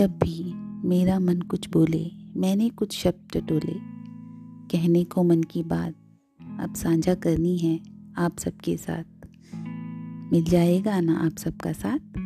जब भी मेरा मन कुछ बोले, मैंने कुछ शब्द टोले। कहने को मन की बात, अब साझा करनी है आप सबके साथ। मिल जाएगा ना आप सबका साथ?